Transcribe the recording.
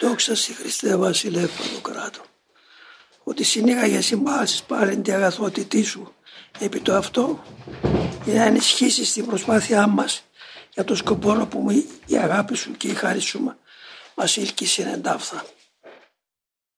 Δόξα στη Χριστέ Βασιλεύ κράτο. ότι συνήγαγες συμβάσεις πάλι την αγαθότητή σου επί το αυτό για να ενισχύσεις την προσπάθειά μας για το σκοπό που η αγάπη σου και η χάρη σου μας ήλκησε εντάφθα.